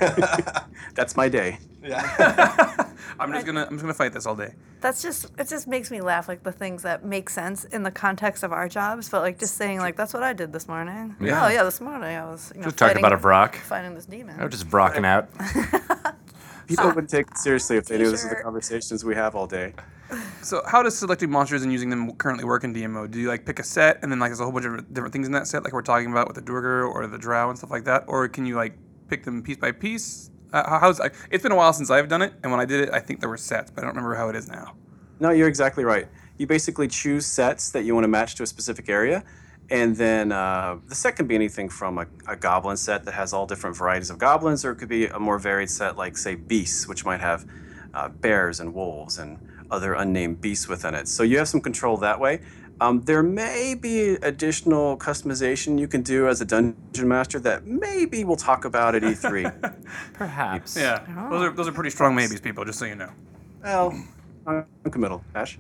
That's my day. Yeah. I'm just gonna I'm just gonna fight this all day. That's just it. Just makes me laugh, like the things that make sense in the context of our jobs. But like just saying, like that's what I did this morning. Yeah. Oh yeah, this morning I was you know, Just talking about a Vrock. fighting this demon. I'm just rocking out. People wouldn't take it seriously if they knew this is the conversations we have all day. So how does selecting monsters and using them currently work in DMO? Do you like pick a set and then like there's a whole bunch of different things in that set, like we're talking about with the Duergar or the Drow and stuff like that, or can you like pick them piece by piece? Uh, how- how's like, it's been a while since I've done it, and when I did it, I think there were sets, but I don't remember how it is now. No, you're exactly right. You basically choose sets that you want to match to a specific area, and then uh, the set can be anything from a, a goblin set that has all different varieties of goblins, or it could be a more varied set like, say, beasts, which might have uh, bears and wolves and other unnamed beasts within it. So you have some control that way. Um, there may be additional customization you can do as a dungeon master that maybe we'll talk about at E E3. Perhaps. Yeah, those are those are pretty strong maybes, people. Just so you know. well, uncommittal. Ash?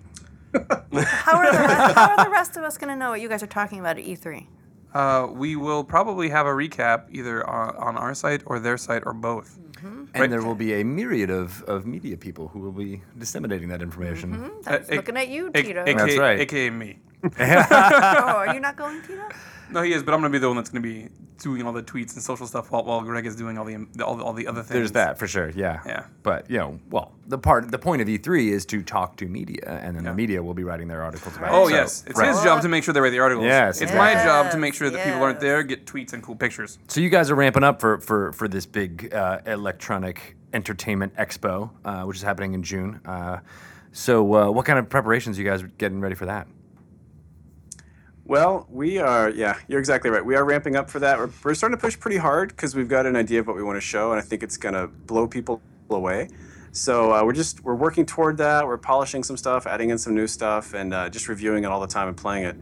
How are, the rest, how are the rest of us going to know what you guys are talking about at E E3? Uh, we will probably have a recap either on, on our site or their site or both. And there will be a myriad of, of media people who will be disseminating that information. That's Uh, looking at you, A- Tito. AKA, That's right. AKA me. oh, are you not going, Tito? No, he is, but I'm gonna be the one that's gonna be doing all the tweets and social stuff while, while Greg is doing all the all the, all the other things. There's that for sure, yeah. Yeah. But you know, well, the part, the point of E3 is to talk to media, and then the media will be writing their articles about Oh it. So, yes, it's right. his job to make sure they write the articles. Yes, it's my job to make sure that people aren't there, get tweets and cool pictures. So you guys are ramping up for for for this big uh, electronic entertainment expo, uh, which is happening in June. Uh, so uh, what kind of preparations are you guys getting ready for that? Well, we are, yeah, you're exactly right. We are ramping up for that. We're, we're starting to push pretty hard because we've got an idea of what we want to show, and I think it's going to blow people away. So uh, we're just we're working toward that. We're polishing some stuff, adding in some new stuff, and uh, just reviewing it all the time and playing it.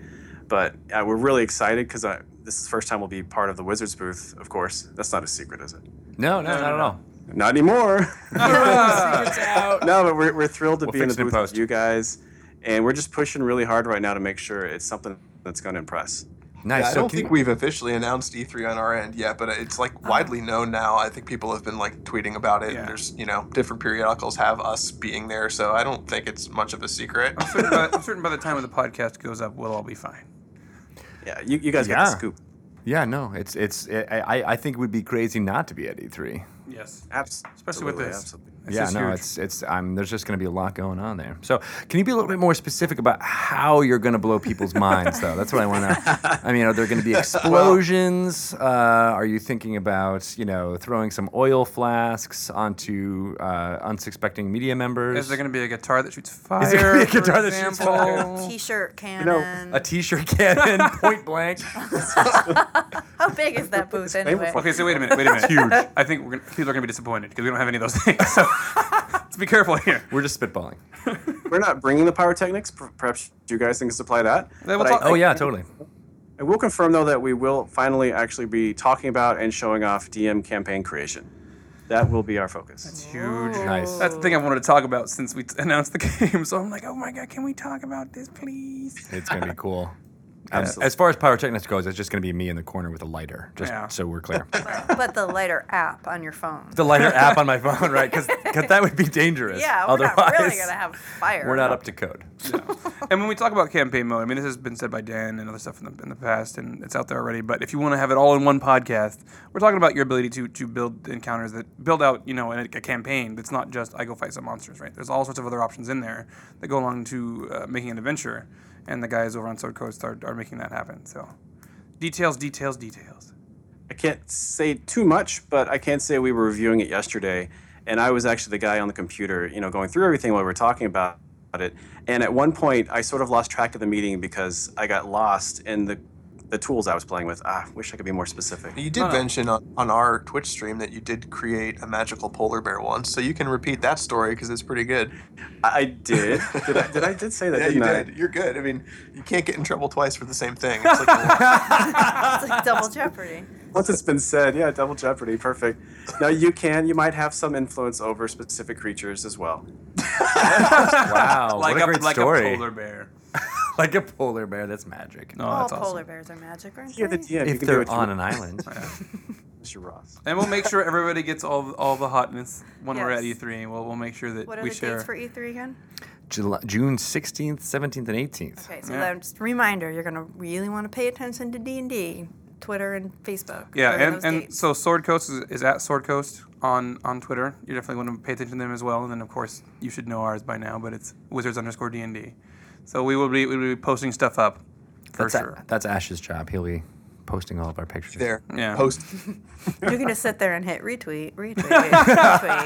But uh, we're really excited because this is the first time we'll be part of the Wizards booth. Of course, that's not a secret, is it? No, no, not at all. Not anymore. no, but we're, we're thrilled to We'll be in the fix in booth post. with you guys, and we're just pushing really hard right now to make sure it's something that's going to impress. Nice. Yeah, I so don't think you- we've officially announced E3 on our end yet, but it's like oh. widely known now. I think people have been like tweeting about it. Yeah. And there's, you know, different periodicals have us being there, so I don't think it's much of a secret. I'm certain, by, I'm certain by the time the podcast goes up, we'll all be fine. Yeah, you, you guys got the scoop. Yeah, no, it's it's. I I I think it would be crazy not to be at E3. Yes, Absolutely. especially with this. Absolutely. It's yeah, no, huge. it's it's. Um, there's just going to be a lot going on there. So, can you be a little bit more specific about how you're going to blow people's minds, though? That's what I want to. I mean, are there going to be explosions? Uh, are you thinking about you know throwing some oil flasks onto uh, unsuspecting media members? Is there going to be a guitar that shoots fire? Is there gonna be a for guitar that shoots example? fire? T-shirt cannon. a T-shirt cannon, point blank? How big is that booth anyway? Okay, so wait a minute. Wait a minute. It's huge. I think we're gonna, people are going to be disappointed because we don't have any of those things. So let's be careful here. We're just spitballing. We're not bringing the pyrotechnics. per- Perhaps you guys think can supply that. Then we'll But I- talk- Oh yeah, totally. I will confirm though that we will finally actually be talking about and showing off DM campaign creation. That will be our focus. That's huge. Nice. That's the thing I wanted to talk about since we t- announced the game. So I'm like, oh my god, can we talk about this, please? It's going to be cool. Absolutely. as far as pyrotechnics goes, it's just going to be me in the corner with a lighter, just Yeah. so we're clear. but the lighter app on your phone. the lighter app on my phone, right? Because that would be dangerous. yeah, we're Otherwise, not really gonna have fire. We're not up to code. And when we talk about campaign mode, I mean, this has been said by Dan and other stuff in the, in the past, and it's out there already. But if you want to have it all in one podcast, we're talking about your ability to to build encounters that build out, you know, a, a campaign that's not just I go fight some monsters, right? There's all sorts of other options in there that go along to uh, making an adventure, and the guys over on Sword Coast are, are making that happen. So, details, details, details. I can't say too much, but I can say we were reviewing it yesterday, and I was actually the guy on the computer, you know, going through everything while we were talking about it. And at one point, I sort of lost track of the meeting because I got lost in the the tools I was playing with. Ah, wish I could be more specific. You did mention on, on our Twitch stream that you did create a magical polar bear once, so you can repeat that story because it's pretty good. I, I did. did I? Did I did say that? Yeah, didn't you I? did. You're good. I mean, you can't get in trouble twice for the same thing. It's like a- It's like double jeopardy. Once it's been said, yeah, double jeopardy, perfect. Now you can, you might have some influence over specific creatures as well. Wow, like what a a great like story. a polar bear. like a polar bear. That's magic. No, All that's polar awesome. bears are magic, aren't You're the they? DM. you if can do they're what you on want. an island. Mr. Ross. And we'll make sure everybody gets all all the hotness when we're at Yes. E3. We'll we'll make sure that we share. What are we the share. dates for E3 again? July, June 16th, 17th, and 18th. Okay, so Yeah. then just a reminder, you're gonna really want to pay attention to D and D, Twitter and Facebook. yeah, during and, those and dates. so Sword Coast is, is at Sword Coast on on Twitter. You definitely want to pay attention to them as well. And then of course you should know ours by now, but it's Wizards underscore D and D. So we will be we will be posting stuff up for That's, a- sure. that's Ash's job. He'll be posting all of our pictures. There. Yeah. Post. you can just sit there and hit retweet, retweet,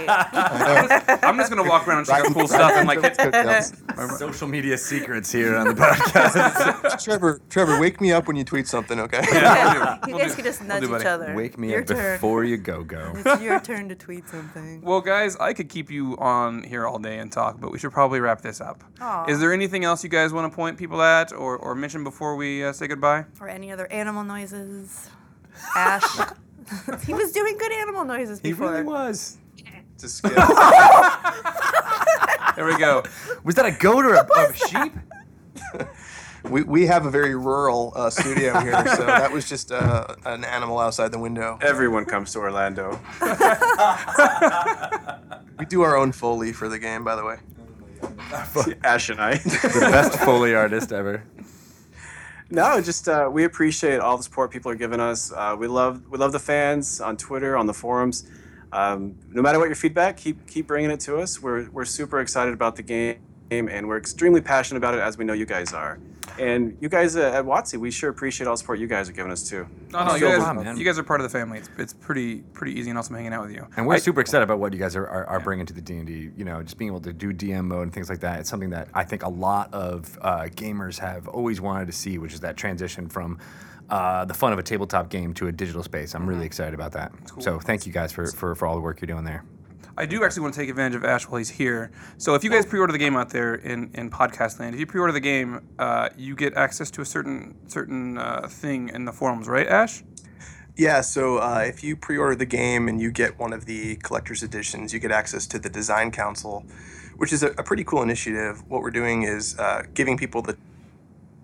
retweet. I'm just gonna walk around and check out cool stuff and like hit. Social media secrets here on the podcast. Trevor, Trevor, wake me up when you tweet something, okay? Yeah, you we'll guys do- can just we'll nudge do, buddy. each other. Wake me Your up turn. before you go go. It's your turn to tweet something. Well, guys, I could keep you on here all day and talk, but we should probably wrap this up. Aw. Is there anything else you guys want to point people at or, or mention before we uh, say goodbye? Or any other animal noises. Ash. he was doing good animal noises before. He really was. To skip. There we go. Was that a goat or a, a sheep? we, we have a very rural uh, studio here, so that was just uh, an animal outside the window. Everyone comes to Orlando. We do our own foley for the game, by the way. Ash and I. The best Foley artist ever. No, just uh, we appreciate all the support people are giving us. Uh, we love we love the fans on Twitter, on the forums. Um, no matter what your feedback, keep keep bringing it to us. We're we're super excited about the game, and we're extremely passionate about it, as we know you guys are. And you guys uh, at WotC, we sure appreciate all the support you guys are giving us too. No, no, you guys, fun, man. you guys are part of the family. It's, it's pretty pretty easy and awesome hanging out with you. And we're I- super excited about what you guys are, are, are bringing to the D and D. You know, just being able to do DM mode and things like that. It's something that I think a lot of uh, gamers have always wanted to see, which is that transition from uh, the fun of a tabletop game to a digital space. I'm really excited about that. So thank you guys for, for, for all the work you're doing there. I do actually want to take advantage of Ash while he's here. So if you guys pre-order the game out there in, in podcast land, if you pre-order the game, uh, you get access to a certain certain uh, thing in the forums, right, Ash? Yeah, so uh, if you pre-order the game and you get one of the collector's editions, you get access to the Design Council, which is a, a pretty cool initiative. What we're doing is uh, giving people the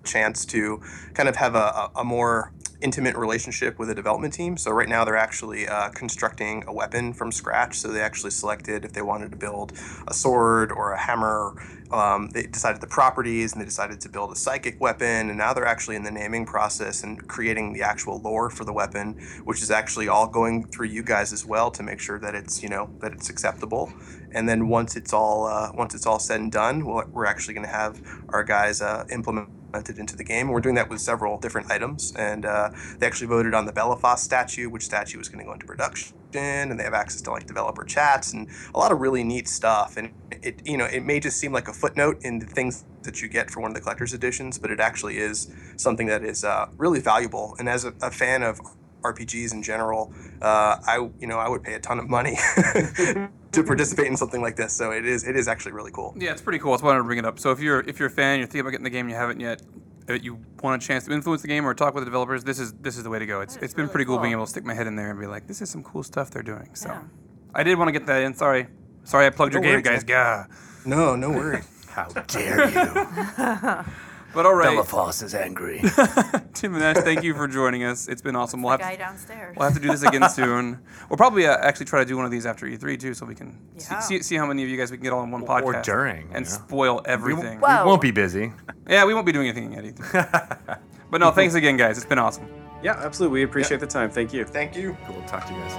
chance to kind of have a, a, a more intimate relationship with the development team. So right now they're actually uh, constructing a weapon from scratch. So they actually selected if they wanted to build a sword or a hammer. Um, they decided the properties and they decided to build a psychic weapon. And now they're actually in the naming process and creating the actual lore for the weapon, which is actually all going through you guys as well to make sure that it's you know that it's acceptable. And then once it's all uh, once it's all said and done, we'll, we're actually going to have our guys uh, implemented into the game. We're doing that with several different items, and uh, they actually voted on the Belafast statue, which statue is going to go into production, and they have access to like developer chats and a lot of really neat stuff. And it, you know, it may just seem like a footnote in the things that you get for one of the collector's editions, but it actually is something that is uh, really valuable. And as a, a fan of RPGs in general, uh, I you know I would pay a ton of money to participate in something like this. So it is it is actually really cool. Yeah, it's pretty cool. That's why I wanted to bring it up. So if you're if you're a fan, you're thinking about getting the game, you haven't yet, you want a chance to influence the game or talk with the developers, this is this is the way to go. It's it's been really pretty cool, being able to stick my head in there and be like, this is some cool stuff they're doing. So Yeah. I did want to get that in. Sorry, sorry, I plugged your No game, guys. Gah. No, no worries. How dare you? But all right, Bellafoss is angry. Tim and Ash, thank you for joining us. It's been awesome. We'll have guy to, downstairs. we'll have to do this again soon. We'll probably uh, actually try to do one of these after E3 too, so we can Yeah. see, see, see how many of you guys we can get all in one Or- podcast or during, and you know. spoil everything. Whoa. We won't be busy. Yeah, we won't be doing anything at E3. but no, thanks again, guys. It's been awesome. Yeah, absolutely. We appreciate the time. Thank you. Thank you. We'll talk to you guys.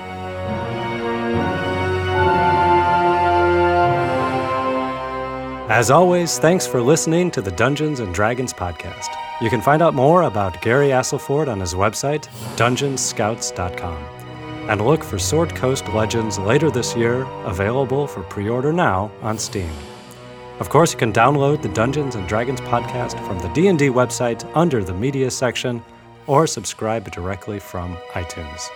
As always, thanks for listening to the Dungeons and Dragons podcast. You can find out more about Gary Astleford on his website, dungeonscouts.com. And look for Sword Coast Legends later this year, available for pre order now on Steam. Of course, you can download the Dungeons and Dragons podcast from the D&D website under the media section or subscribe directly from iTunes.